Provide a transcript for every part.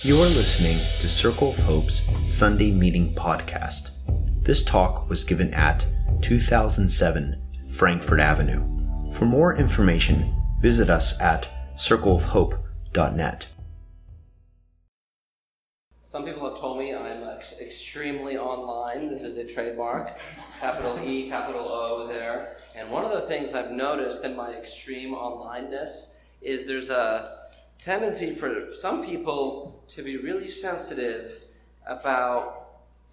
You are listening to Circle of Hope's Sunday Meeting Podcast. This talk was given at 2007 Frankford Avenue. For more information, visit us at circleofhope.net. Some people have told me I'm extremely online. This is a trademark, capital E, capital O there. And one of the things I've noticed in my extreme onlineness is there's a tendency for some people to be really sensitive about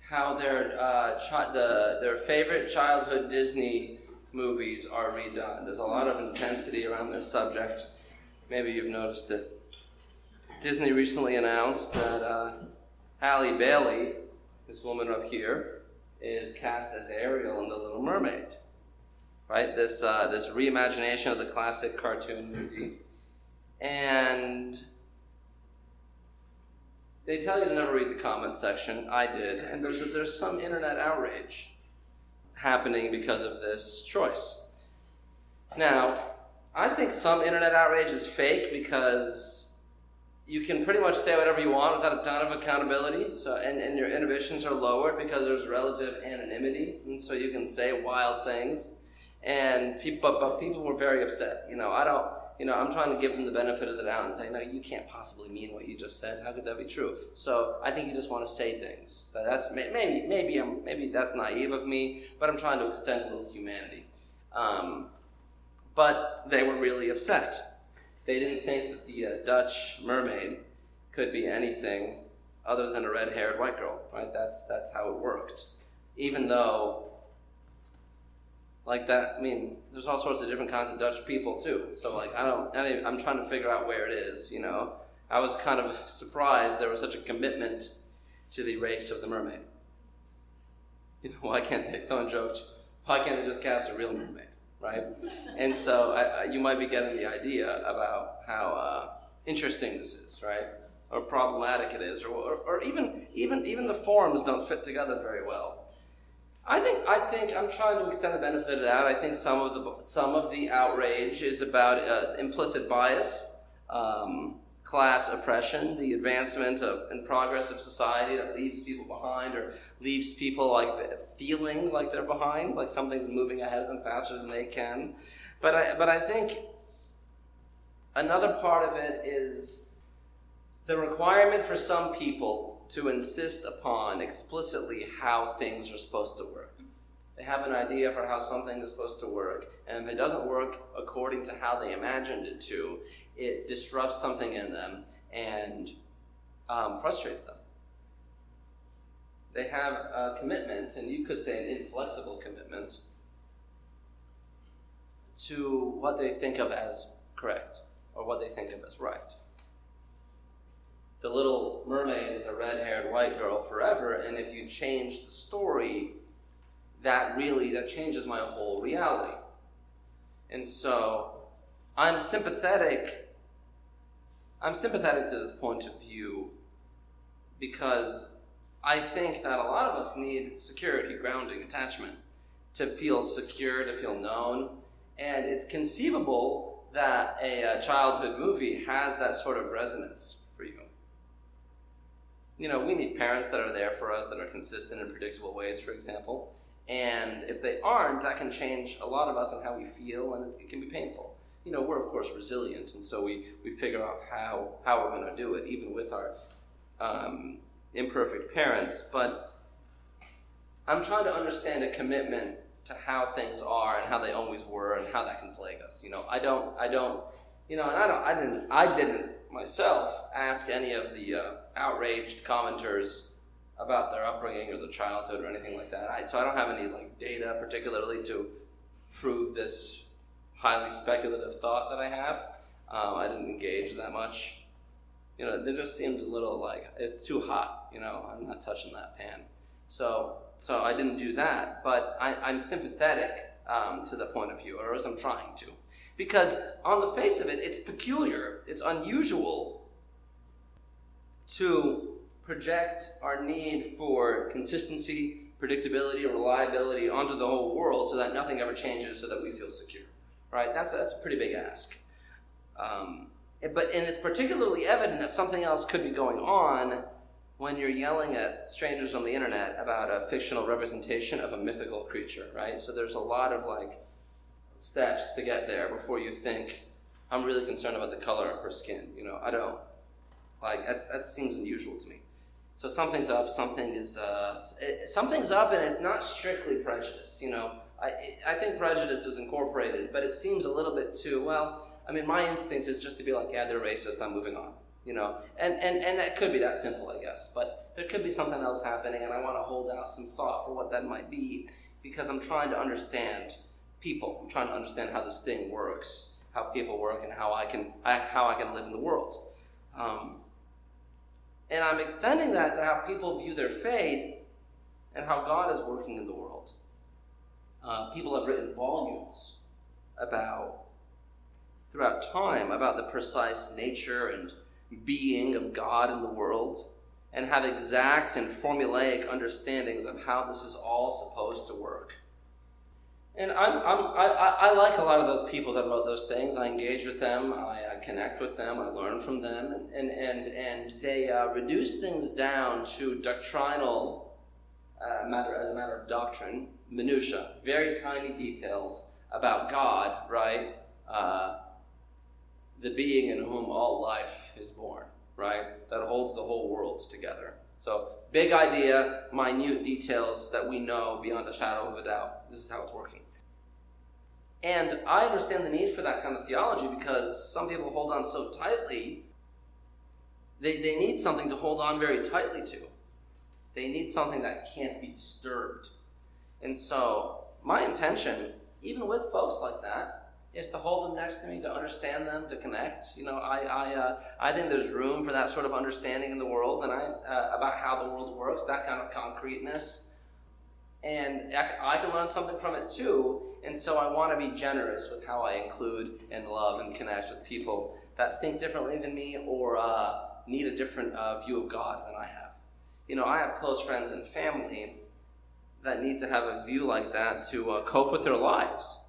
how their uh, chi- the, their favorite childhood Disney movies are redone. There's a lot of intensity around this subject. Maybe you've noticed it. Disney recently announced that uh, Halle Bailey, this woman up here, is cast as Ariel in The Little Mermaid. Right? This, uh, this reimagination of the classic cartoon movie. And they tell you to never read the comment section. I did. And there's, a, there's some internet outrage happening because of this choice. Now, I think some internet outrage is fake because you can pretty much say whatever you want without a ton of accountability. So, and, and your inhibitions are lowered because there's relative anonymity, and so you can say wild things. And people, but, but people were very upset. You know, I don't. You know, I'm trying to give them the benefit of the doubt and say, no, you can't possibly mean what you just said. How could that be true? So I think you just want to say things. So that's maybe maybe I'm maybe that's naive of me, but I'm trying to extend a little humanity. Um, but they were really upset. They didn't think that the uh, Dutch mermaid could be anything other than a red-haired white girl, right? That's that's how it worked. Even though like that, I mean, there's all sorts of different kinds of Dutch people too. So like, I don't, I I'm trying to figure out where it is. You know, I was kind of surprised there was such a commitment to the race of the mermaid. You know, why can't they? Someone joked, why can't they just cast a real mermaid, right? And so I, I, you might be getting the idea about how uh, interesting this is, right? Or problematic it is, or, or, or even even even the forms don't fit together very well. I think I think I'm trying to extend the benefit of that. I think some of the some of the outrage is about uh, implicit bias, um, class oppression, the advancement of and progress of society that leaves people behind or leaves people like feeling like they're behind, like something's moving ahead of them faster than they can. But I but I think another part of it is the requirement for some people to insist upon explicitly how things are supposed to work. They have an idea for how something is supposed to work, and if it doesn't work according to how they imagined it to, it disrupts something in them and um, frustrates them. They have a commitment, and you could say an inflexible commitment, to what they think of as correct or what they think of as right the little mermaid is a red-haired white girl forever and if you change the story that really that changes my whole reality. And so i'm sympathetic i'm sympathetic to this point of view because i think that a lot of us need security grounding attachment to feel secure to feel known. And it's conceivable that a, a childhood movie has that sort of resonance for you you know, we need parents that are there for us that are consistent in predictable ways, for example. And if they aren't, that can change a lot of us and how we feel, and it, can be painful. You know, we're of course resilient, and so we, we figure out how, how we're going to do it, even with our um, imperfect parents. But I'm trying to understand a commitment to how things are and how they always were, and how that can plague us. You know, I don't, I don't, you know, and I don't, I didn't, I didn't myself ask any of the uh, outraged commenters about their upbringing or their childhood or anything like that. I, so I don't have any like data particularly to prove this highly speculative thought that I have. Um, I didn't engage that much. You know, it just seemed a little like it's too hot. You know, I'm not touching that pan. So, so I didn't do that. But I, I'm sympathetic um, to the point of view, or as I'm trying to, because on the face of it, it's peculiar, it's unusual to project our need for consistency, predictability, reliability onto the whole world so that nothing ever changes so that we feel secure. Right? That's, that's a pretty big ask. Um, but and it's particularly evident that something else could be going on when you're yelling at strangers on the internet about a fictional representation of a mythical creature, right? So there's a lot of like steps to get there before you think, I'm really concerned about the color of her skin. You know, I don't. Like that's that seems unusual to me. So something's up, something is uh, it, something's up, and it's not strictly prejudice. You know, I I think prejudice is incorporated, but it seems a little bit too well. I mean, my instinct is just to be like, yeah, they're racist. I'm moving on you know, and, and, and that could be that simple, I guess. But there could be something else happening, and I want to hold out some thought for what that might be because I'm trying to understand people. I'm trying to understand how this thing works, how people work, and how I can, I, how I can live in the world. Um, and I'm extending that to how people view their faith and how God is working in the world. Uh, people have written volumes about, throughout time, about the precise nature and being of God in the world and have exact and formulaic understandings of how this is all supposed to work. And I'm, I'm, I, I like a lot of those people that wrote those things. I engage with them, I, I connect with them, I learn from them, and, and, and, they uh, reduce things down to doctrinal uh, matter as a matter of doctrine, minutia, very tiny details about God, right? Uh, the being in whom all life is born, right? That holds the whole world together. So, big idea, minute details that we know beyond a shadow of a doubt. This is how it's working. And I understand the need for that kind of theology because some people hold on so tightly, they, they need something to hold on very tightly to. They need something that can't be disturbed. And so, my intention, even with folks like that, is to hold them next to me, to understand them, to connect. You know, I I, uh, I think there's room for that sort of understanding in the world, and I uh, about how the world works, that kind of concreteness, and I, can learn something from it too. And so I want to be generous with how I include and love and connect with people that think differently than me or uh, need a different uh, view of God than I have. You know, I have close friends and family that need to have a view like that to uh, cope with their lives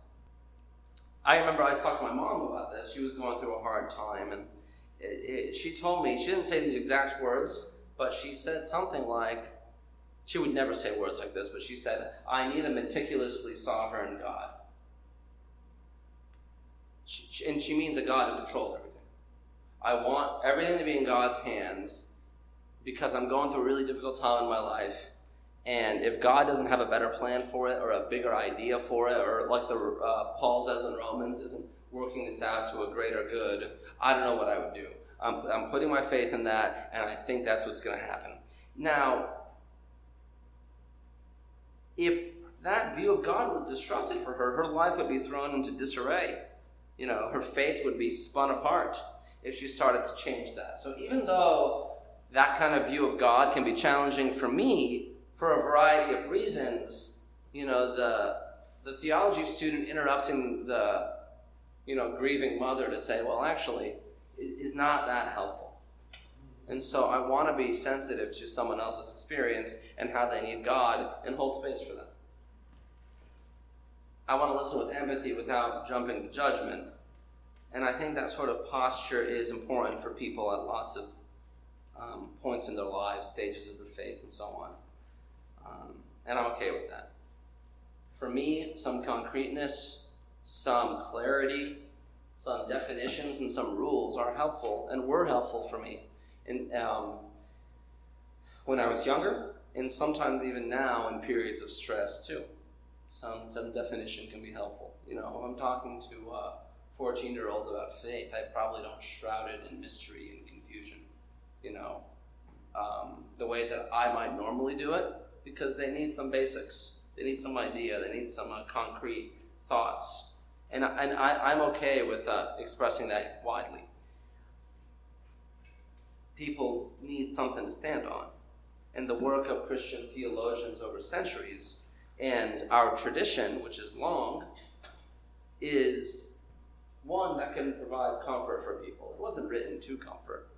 I remember I talked to my mom about this. She was going through a hard time, and it, it, she told me, she didn't say these exact words, but she said something like, she would never say words like this, but she said, I need a meticulously sovereign God. She, and she means a God who controls everything. I want everything to be in God's hands because I'm going through a really difficult time in my life and if God doesn't have a better plan for it or a bigger idea for it, or like the uh, Paul says in Romans, isn't working this out to a greater good, I don't know what I would do. I'm, I'm putting my faith in that, and I think that's what's going to happen. Now, if that view of God was disrupted for her, her life would be thrown into disarray. You know, her faith would be spun apart if she started to change that. So even though that kind of view of God can be challenging for me, for a variety of reasons, you know, the, the theology student interrupting the, you know, grieving mother to say, well, actually, is not that helpful. And so I want to be sensitive to someone else's experience and how they need God and hold space for them. I want to listen with empathy without jumping to judgment. And I think that sort of posture is important for people at lots of um, points in their lives, stages of the faith, and so on. Um, and I'm okay with that. For me, some concreteness, some clarity, some definitions, and some rules are helpful and were helpful for me. Um, when I was younger, and sometimes even now in periods of stress too. Some some definition can be helpful. You know, if I'm talking to a 14 year olds about faith, I probably don't shroud it in mystery and confusion. You know, um, the way that I might normally do it because they need some basics. They need some idea. They need some uh, concrete thoughts. And, and I, I'm okay with uh, expressing that widely. People need something to stand on. And the work of Christian theologians over centuries and our tradition, which is long, is one that can provide comfort for people. It wasn't written to comfort,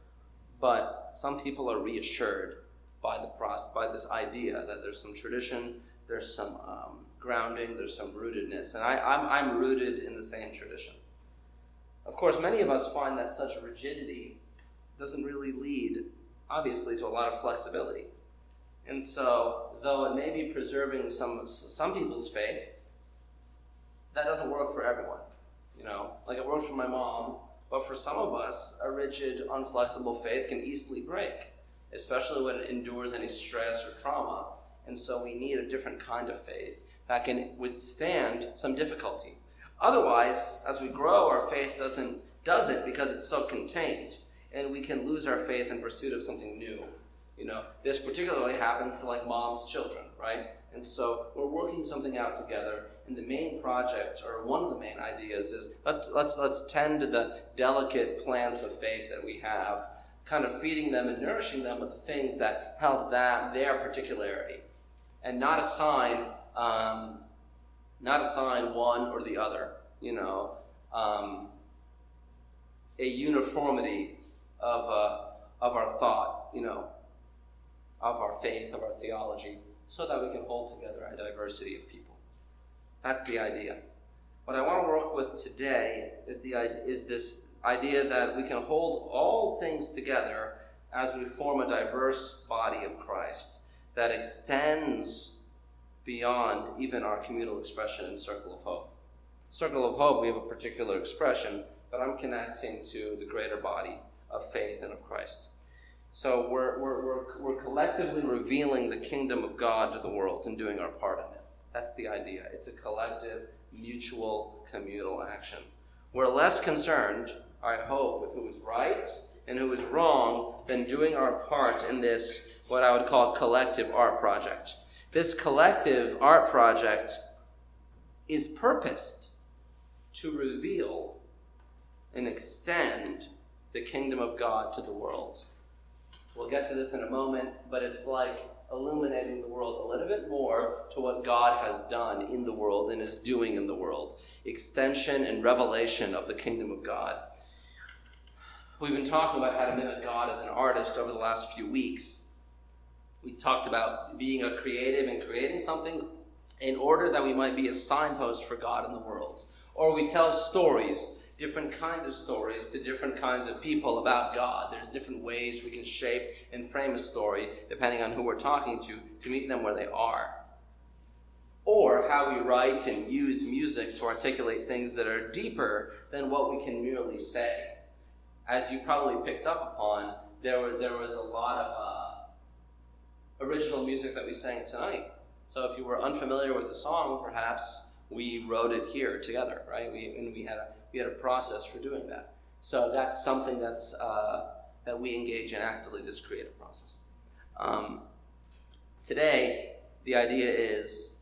but some people are reassured by the by this idea that there's some tradition, there's some um, grounding, there's some rootedness, and I, I'm, I'm rooted in the same tradition. Of course, many of us find that such rigidity doesn't really lead, obviously, to a lot of flexibility. And so, though it may be preserving some, some people's faith, that doesn't work for everyone. You know, like it worked for my mom, but for some of us, a rigid, unflexible faith can easily break, especially when it endures any stress or trauma. And so we need a different kind of faith that can withstand some difficulty. Otherwise, as we grow, our faith doesn't doesn't because it's so contained, and we can lose our faith in pursuit of something new. You know, this particularly happens to like mom's children, right? And so we're working something out together, and the main project, or one of the main ideas, is let's let's let's tend to the delicate plants of faith that we have, kind of feeding them and nourishing them with the things that help that their particularity, and not assign um, not assign one or the other. You know, um, a uniformity of uh, of our thought. You know, of our faith, of our theology, so that we can hold together a diversity of people. That's the idea. What I want to work with today is the is this idea that we can hold all things together as we form a diverse body of Christ that extends beyond even our communal expression in Circle of Hope. Circle of Hope, we have a particular expression, but I'm connecting to the greater body of faith and of Christ. So we're, we're, we're, we're collectively revealing the kingdom of God to the world and doing our part in it. That's the idea. It's a collective, mutual, communal action. We're less concerned, I hope, with who is right and who is wrong than doing our part in this, what I would call collective art project. This collective art project is purposed to reveal and extend the kingdom of God to the world. We'll get to this in a moment, but it's like illuminating the world a little bit more to what God has done in the world and is doing in the world. Extension and revelation of the kingdom of God. We've been talking about how to mimic God as an artist over the last few weeks. We talked about being a creative and creating something in order that we might be a signpost for God in the world. Or we tell stories, different kinds of stories to different kinds of people about God. There's different ways we can shape and frame a story depending on who we're talking to to meet them where they are. Or how we write and use music to articulate things that are deeper than what we can merely say. As you probably picked up upon, there, were, there was a lot of. Uh, original music that we sang tonight. So if you were unfamiliar with the song, perhaps we wrote it here together, right? We, and we had a, we had a process for doing that. So that's something that's, uh, that we engage in actively, this creative process. Um, today, the idea is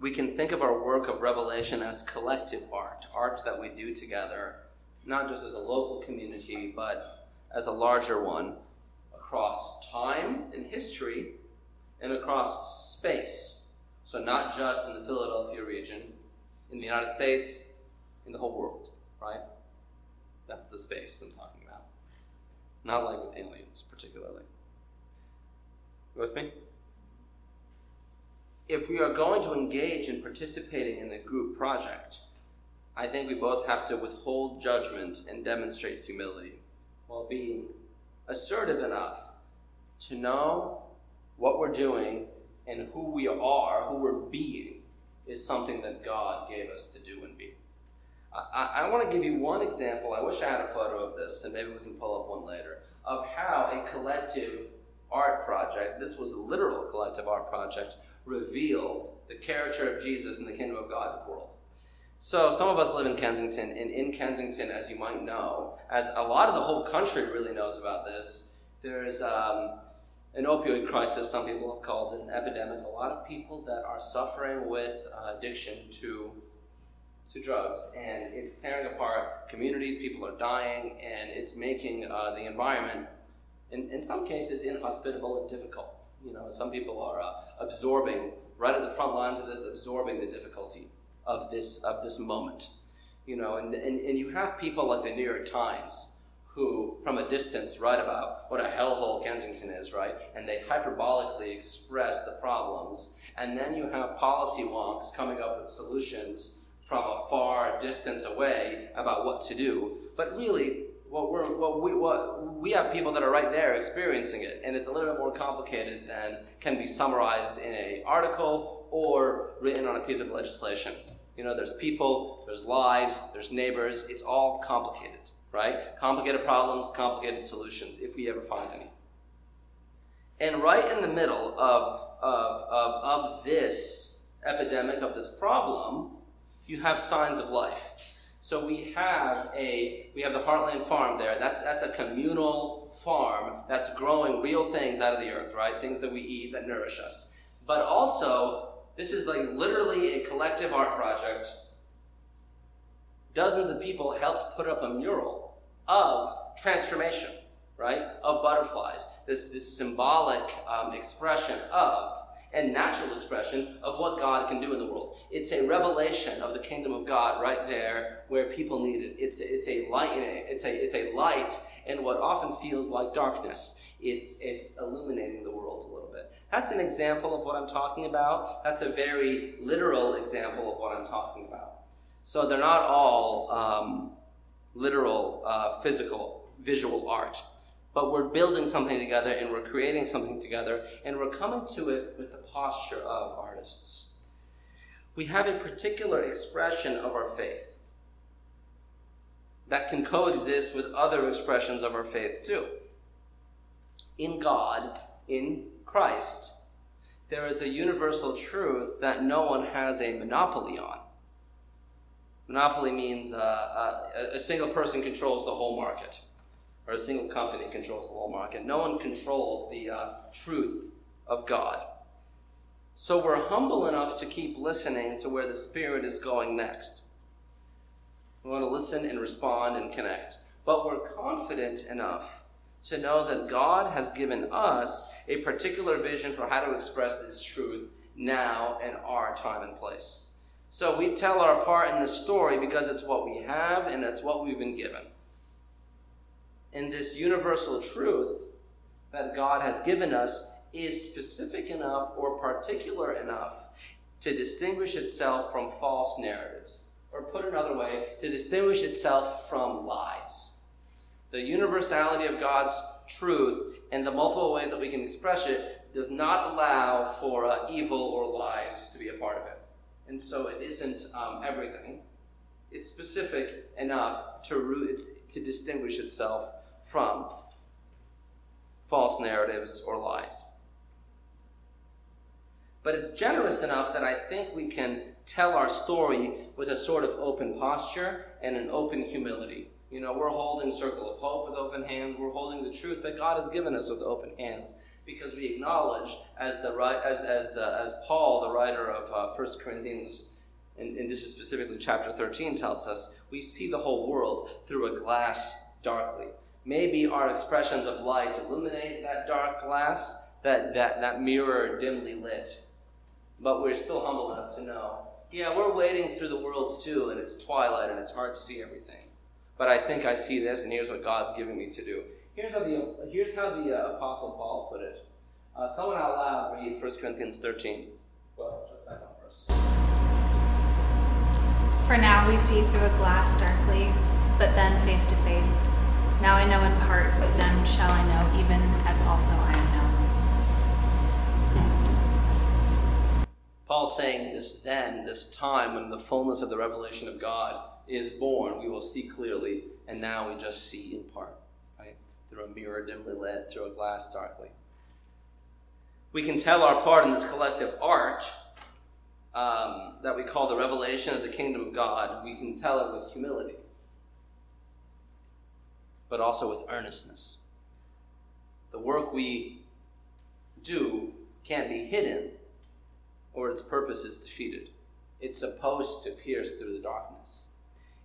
we can think of our work of revelation as collective art, art that we do together, not just as a local community, but as a larger one across time and history and across space. So, not just in the Philadelphia region, in the United States, in the whole world, right? That's the space I'm talking about. Not like with aliens, particularly. You with me? If we are going to engage in participating in a group project, I think we both have to withhold judgment and demonstrate humility while being assertive enough to know what we're doing and who we are, who we're being, is something that God gave us to do and be. I, I want to give you one example. I wish I had a photo of this, and maybe we can pull up one later, of how a collective art project, this was a literal collective art project, revealed the character of Jesus in the kingdom of God the world. So, some of us live in Kensington, and in Kensington, as you might know, as a lot of the whole country really knows about this, there's um, an opioid crisis, some people have called it an epidemic. A lot of people that are suffering with uh, addiction to to drugs, and it's tearing apart communities. People are dying, and it's making uh, the environment, in, in some cases, inhospitable and difficult. You know, some people are uh, absorbing right at the front lines of this, absorbing the difficulty of this of this moment. You know, and, and, and you have people like the New York Times who, from a distance, write about what a hellhole Kensington is, right? And they hyperbolically express the problems. And then you have policy wonks coming up with solutions from a far distance away about what to do. But really, what we're what we what we have people that are right there experiencing it, and it's a little bit more complicated than can be summarized in a article or written on a piece of legislation. You know, there's people, there's lives, there's neighbors. It's all complicated, right? Complicated problems, complicated solutions, if we ever find any. And right in the middle of of, of, of this epidemic, of this problem, you have signs of life. So we have a we have the Heartland Farm there. That's that's a communal farm that's growing real things out of the earth, right? Things that we eat that nourish us. But also, this is like literally a collective art project. Dozens of people helped put up a mural of transformation, right? Of butterflies. This this symbolic um, expression of and natural expression of what God can do in the world. It's a revelation of the kingdom of God right there where people need it. It's a, it's a light. It's a it's a light in what often feels like darkness. It's it's illuminating the world a little bit. That's an example of what I'm talking about. That's a very literal example of what I'm talking about. So they're not all um, literal, uh, physical, visual art but we're building something together and we're creating something together and we're coming to it with the posture of artists. We have a particular expression of our faith that can coexist with other expressions of our faith too. In God, in Christ, there is a universal truth that no one has a monopoly on. Monopoly means uh, uh, a single person controls the whole market or a single company controls the whole market. No one controls the uh, truth of God. So we're humble enough to keep listening to where the Spirit is going next. We want to listen and respond and connect. But we're confident enough to know that God has given us a particular vision for how to express this truth now in our time and place. So we tell our part in this story because it's what we have and it's what we've been given and this universal truth that God has given us is specific enough or particular enough to distinguish itself from false narratives. Or put another way, to distinguish itself from lies. The universality of God's truth and the multiple ways that we can express it does not allow for uh, evil or lies to be a part of it. And so it isn't um, everything. It's specific enough to, root, to distinguish itself from false narratives or lies. But it's generous enough that I think we can tell our story with a sort of open posture and an open humility. You know, we're holding Circle of Hope with open hands. We're holding the truth that God has given us with open hands because we acknowledge, as the as as the as Paul, the writer of uh, 1 Corinthians, and, and this is specifically chapter 13, tells us, we see the whole world through a glass darkly. Maybe our expressions of light illuminate that dark glass, that, that, that mirror dimly lit. But we're still humble enough to know, yeah, we're wading through the world too, and it's twilight and it's hard to see everything. But I think I see this, and here's what God's giving me to do. Here's how the, here's how the uh, Apostle Paul put it. Uh, someone out loud read 1 Corinthians 13. Well, just back on verse. For now we see through a glass darkly, but then face to face. Now I know in part, but then shall I know, even as also I am known. Paul's saying this then, this time when the fullness of the revelation of God is born, we will see clearly, and now we just see in part, right? Through a mirror dimly lit, through a glass darkly. We can tell our part in this collective art um, that we call the revelation of the kingdom of God. We can tell it with humility but also with earnestness. The work we do can't be hidden or its purpose is defeated. It's supposed to pierce through the darkness.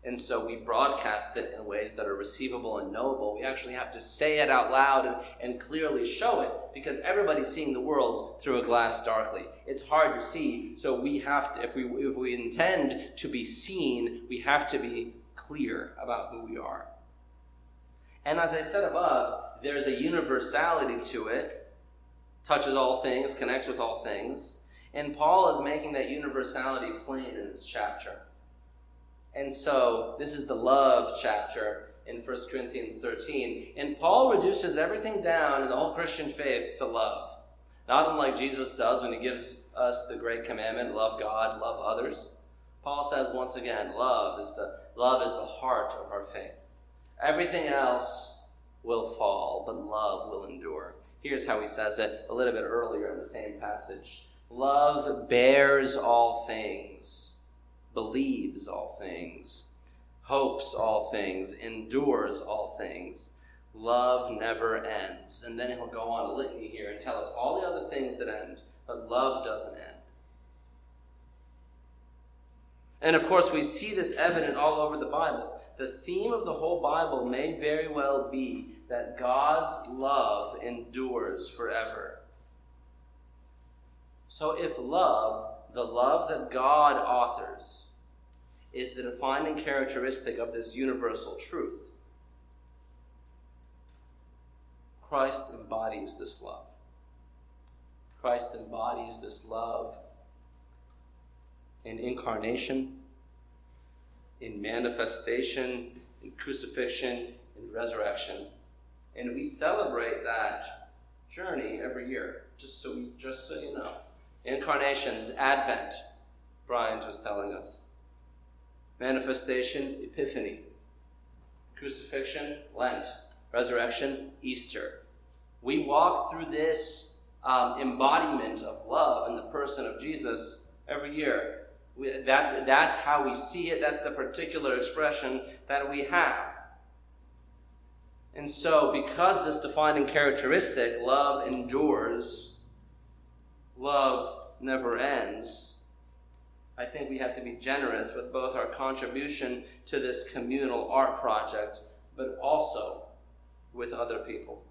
And so we broadcast it in ways that are receivable and knowable. We actually have to say it out loud and, and clearly show it because everybody's seeing the world through a glass darkly. It's hard to see, so we have to, if we, if we intend to be seen, we have to be clear about who we are. And as I said above, there's a universality to it, touches all things, connects with all things. And Paul is making that universality plain in this chapter. And so, this is the love chapter in 1 Corinthians 13. And Paul reduces everything down in the whole Christian faith to love. Not unlike Jesus does when he gives us the great commandment love God, love others. Paul says once again, love is the love is the heart of our faith. Everything else will fall, but love will endure. Here's how he says it a little bit earlier in the same passage. Love bears all things, believes all things, hopes all things, endures all things. Love never ends. And then he'll go on a litany here and tell us all the other things that end, but love doesn't end. And of course, we see this evident all over the Bible. The theme of the whole Bible may very well be that God's love endures forever. So, if love, the love that God authors, is the defining characteristic of this universal truth, Christ embodies this love. Christ embodies this love in incarnation, in manifestation, in crucifixion, in resurrection. And we celebrate that journey every year, just so we just so you know. Incarnations, Advent, Bryant was telling us. Manifestation, Epiphany. Crucifixion, Lent. Resurrection, Easter. We walk through this um, embodiment of love in the person of Jesus every year. We, that's, that's how we see it. That's the particular expression that we have. And so, because this defining characteristic, love endures, love never ends, I think we have to be generous with both our contribution to this communal art project, but also with other people.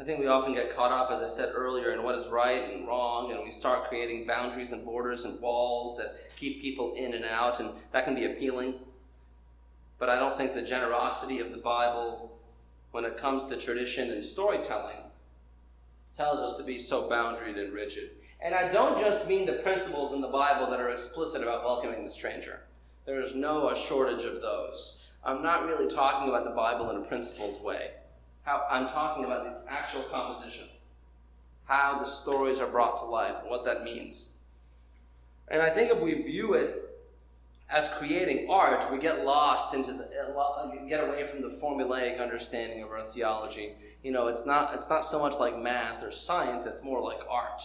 I think we often get caught up, as I said earlier, in what is right and wrong, and we start creating boundaries and borders and walls that keep people in and out, and that can be appealing. But I don't think the generosity of the Bible, when it comes to tradition and storytelling, tells us to be so boundaried and rigid. And I don't just mean the principles in the Bible that are explicit about welcoming the stranger. There is no shortage of those. I'm not really talking about the Bible in a principled way. How, I'm talking about its actual composition, how the stories are brought to life, and what that means. And I think if we view it as creating art, we get lost into the get away from the formulaic understanding of our theology. You know, it's not it's not so much like math or science; it's more like art.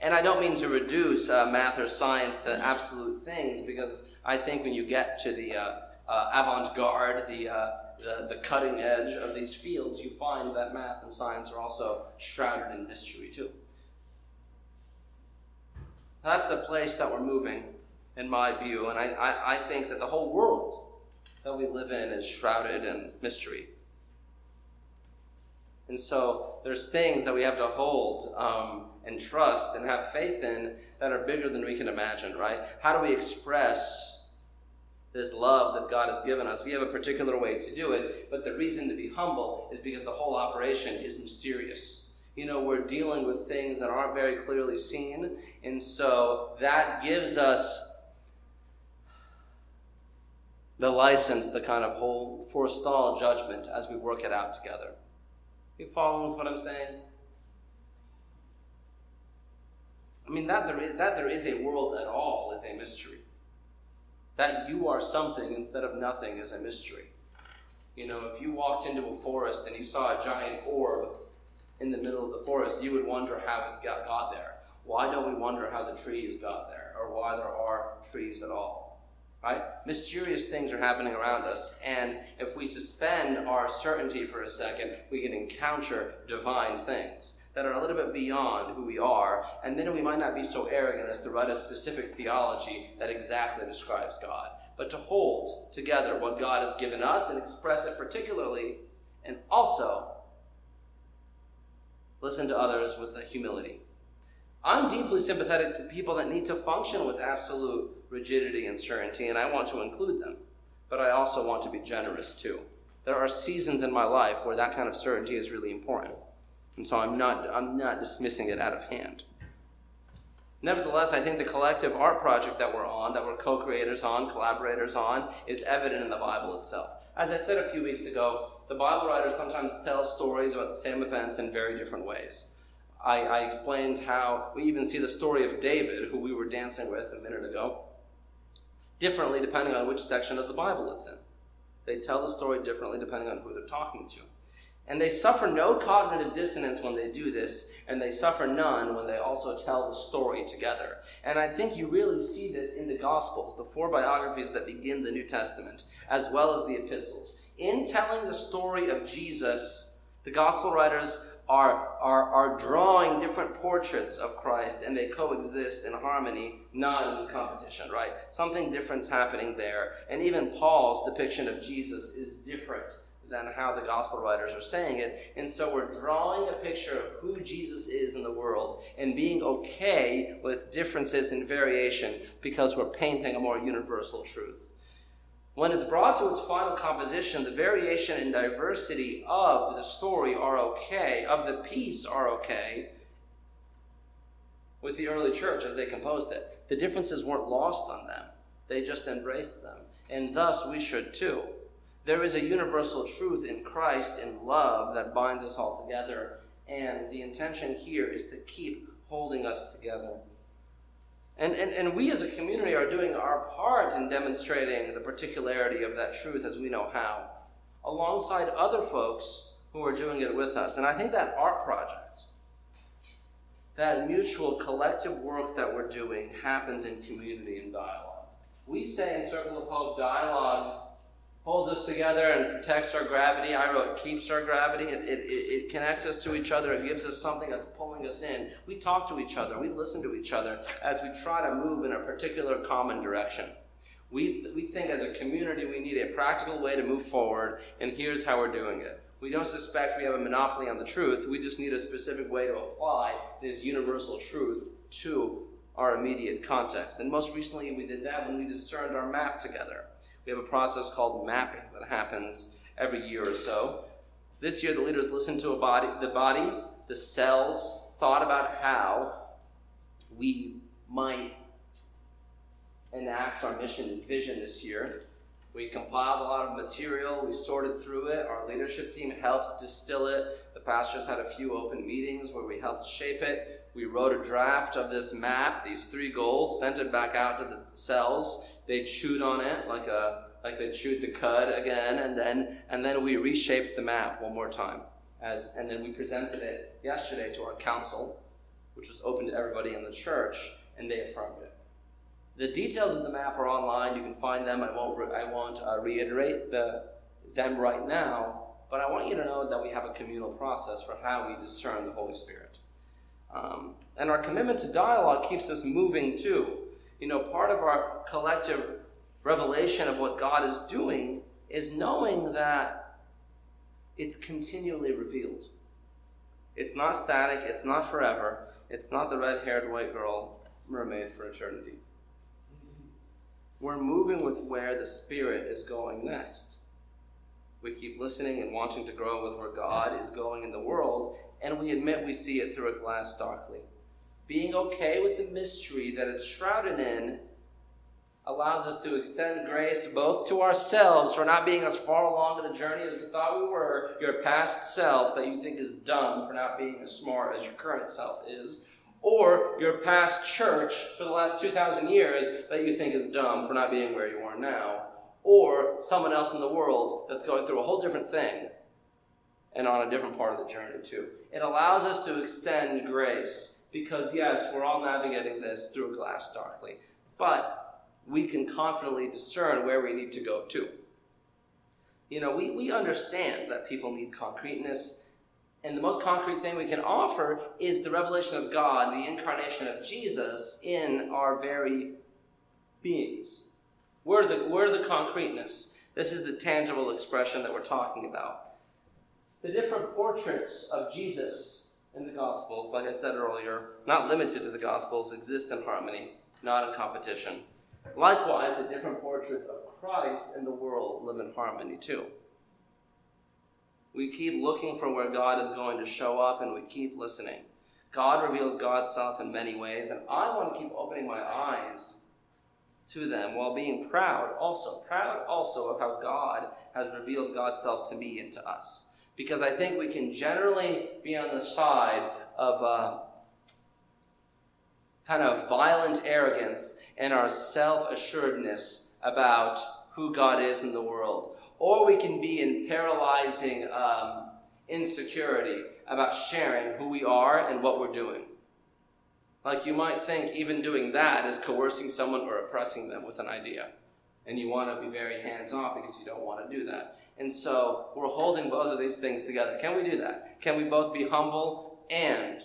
And I don't mean to reduce uh, math or science to absolute things, because I think when you get to the uh, uh, avant-garde, the, uh, the, the cutting edge of these fields, you find that math and science are also shrouded in mystery too. That's the place that we're moving, in my view, and I, I, I think that the whole world that we live in is shrouded in mystery. And so there's things that we have to hold um, and trust and have faith in that are bigger than we can imagine, right? How do we express this love that God has given us. We have a particular way to do it, but the reason to be humble is because the whole operation is mysterious. You know, we're dealing with things that aren't very clearly seen, and so that gives us the license to kind of hold, forestall judgment as we work it out together. You following with what I'm saying? I mean, that there is, that there is a world at all is a mystery. That you are something instead of nothing is a mystery. You know, if you walked into a forest and you saw a giant orb in the middle of the forest, you would wonder how it got, got there. Why don't we wonder how the trees got there or why there are trees at all? Right? Mysterious things are happening around us, and if we suspend our certainty for a second, we can encounter divine things that are a little bit beyond who we are, and then we might not be so arrogant as to write a specific theology that exactly describes God, but to hold together what God has given us and express it particularly, and also listen to others with a humility. I'm deeply sympathetic to people that need to function with absolute rigidity and certainty, and I want to include them. But I also want to be generous too. There are seasons in my life where that kind of certainty is really important. And so I'm not, I'm not dismissing it out of hand. Nevertheless, I think the collective art project that we're on, that we're co creators on, collaborators on, is evident in the Bible itself. As I said a few weeks ago, the Bible writers sometimes tell stories about the same events in very different ways. I, I, explained how we even see the story of David, who we were dancing with a minute ago, differently depending on which section of the Bible it's in. They tell the story differently depending on who they're talking to. And they suffer no cognitive dissonance when they do this, and they suffer none when they also tell the story together. And I think you really see this in the Gospels, the four biographies that begin the New Testament, as well as the epistles. In telling the story of Jesus, the Gospel writers are, are, are drawing different portraits of Christ and they coexist in harmony, not in competition, right? Something different's happening there. And even Paul's depiction of Jesus is different than how the gospel writers are saying it. And so we're drawing a picture of who Jesus is in the world and being okay with differences and variation because we're painting a more universal truth. When it's brought to its final composition, the variation and diversity of the story are okay, of the piece are okay with the early church as they composed it. The differences weren't lost on them, they just embraced them. And thus we should too. There is a universal truth in Christ in love that binds us all together, and the intention here is to keep holding us together. And, and, and we as a community are doing our part in demonstrating the particularity of that truth as we know how, alongside other folks who are doing it with us. And I think that art project, that mutual collective work that we're doing, happens in community and dialogue. We say in Circle of Hope, dialogue holds us together and protects our gravity. I wrote keeps our gravity. It, it, it, connects us to each other. It gives us something that's pulling us in. We talk to each other. We listen to each other as we try to move in a particular common direction. We, we think as a community we need a practical way to move forward, and here's how we're doing it. We don't suspect we have a monopoly on the truth. We just need a specific way to apply this universal truth to our immediate context. And most recently, we did that when we discerned our map together. We have a process called mapping that happens every year or so. This year, the leaders listened to body, the body, the cells, thought about how we might enact our mission and vision this year. We compiled a lot of material, we sorted through it, our leadership team helped distill it. The pastors had a few open meetings where we helped shape it. We wrote a draft of this map, these three goals, sent it back out to the cells they chewed on it like a like they chewed the cud again, and then and then we reshaped the map one more time. As and then we presented it yesterday to our council, which was open to everybody in the church, and they affirmed it. The details of the map are online. You can find them. I won't. Re- I won't uh, reiterate the them right now. But I want you to know that we have a communal process for how we discern the Holy Spirit. Um, and our commitment to dialogue keeps us moving too. You know, part of our collective revelation of what God is doing is knowing that it's continually revealed. It's not static, it's not forever, it's not the red haired white girl mermaid for eternity. We're moving with where the Spirit is going next. We keep listening and wanting to grow with where God is going in the world, and we admit we see it through a glass darkly being okay with the mystery that it's shrouded in allows us to extend grace both to ourselves for not being as far along in the journey as we thought we were, your past self that you think is dumb for not being as smart as your current self is, or your past church for the last 2,000 years that you think is dumb for not being where you are now, or someone else in the world that's going through a whole different thing and on a different part of the journey too. It allows us to extend grace because, yes, we're all navigating this through a glass darkly, but we can confidently discern where we need to go to. You know, we, we understand that people need concreteness, and the most concrete thing we can offer is the revelation of God, the incarnation of Jesus in our very beings. We're the, we're the concreteness. This is the tangible expression that we're talking about. The different portraits of Jesus in the Gospels, like I said earlier, not limited to the Gospels, exist in harmony, not in competition. Likewise, the different portraits of Christ in the world live in harmony too. We keep looking for where God is going to show up and we keep listening. God reveals God's self in many ways, and I want to keep opening my eyes to them while being proud also, proud also of how God has revealed God's self to me and to us. Because I think we can generally be on the side of uh, kind of violent arrogance and our self assuredness about who God is in the world. Or we can be in paralyzing um, insecurity about sharing who we are and what we're doing. Like you might think even doing that is coercing someone or oppressing them with an idea. And you want to be very hands off because you don't want to do that. And so we're holding both of these things together. Can we do that? Can we both be humble and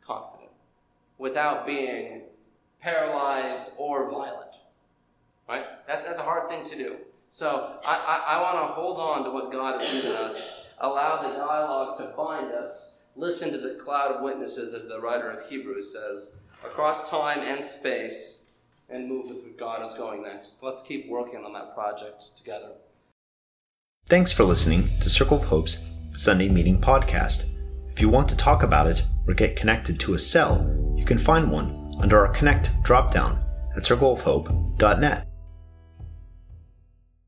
confident without being paralyzed or violent? Right? That's, that's a hard thing to do. So I, I, I want to hold on to what God has given us, allow the dialogue to bind us, listen to the cloud of witnesses, as the writer of Hebrews says, across time and space, and move with where God is going next. Let's keep working on that project together. Thanks for listening to Circle of Hope's Sunday Meeting Podcast. If you want to talk about it or get connected to a cell, you can find one under our Connect dropdown at circleofhope.net.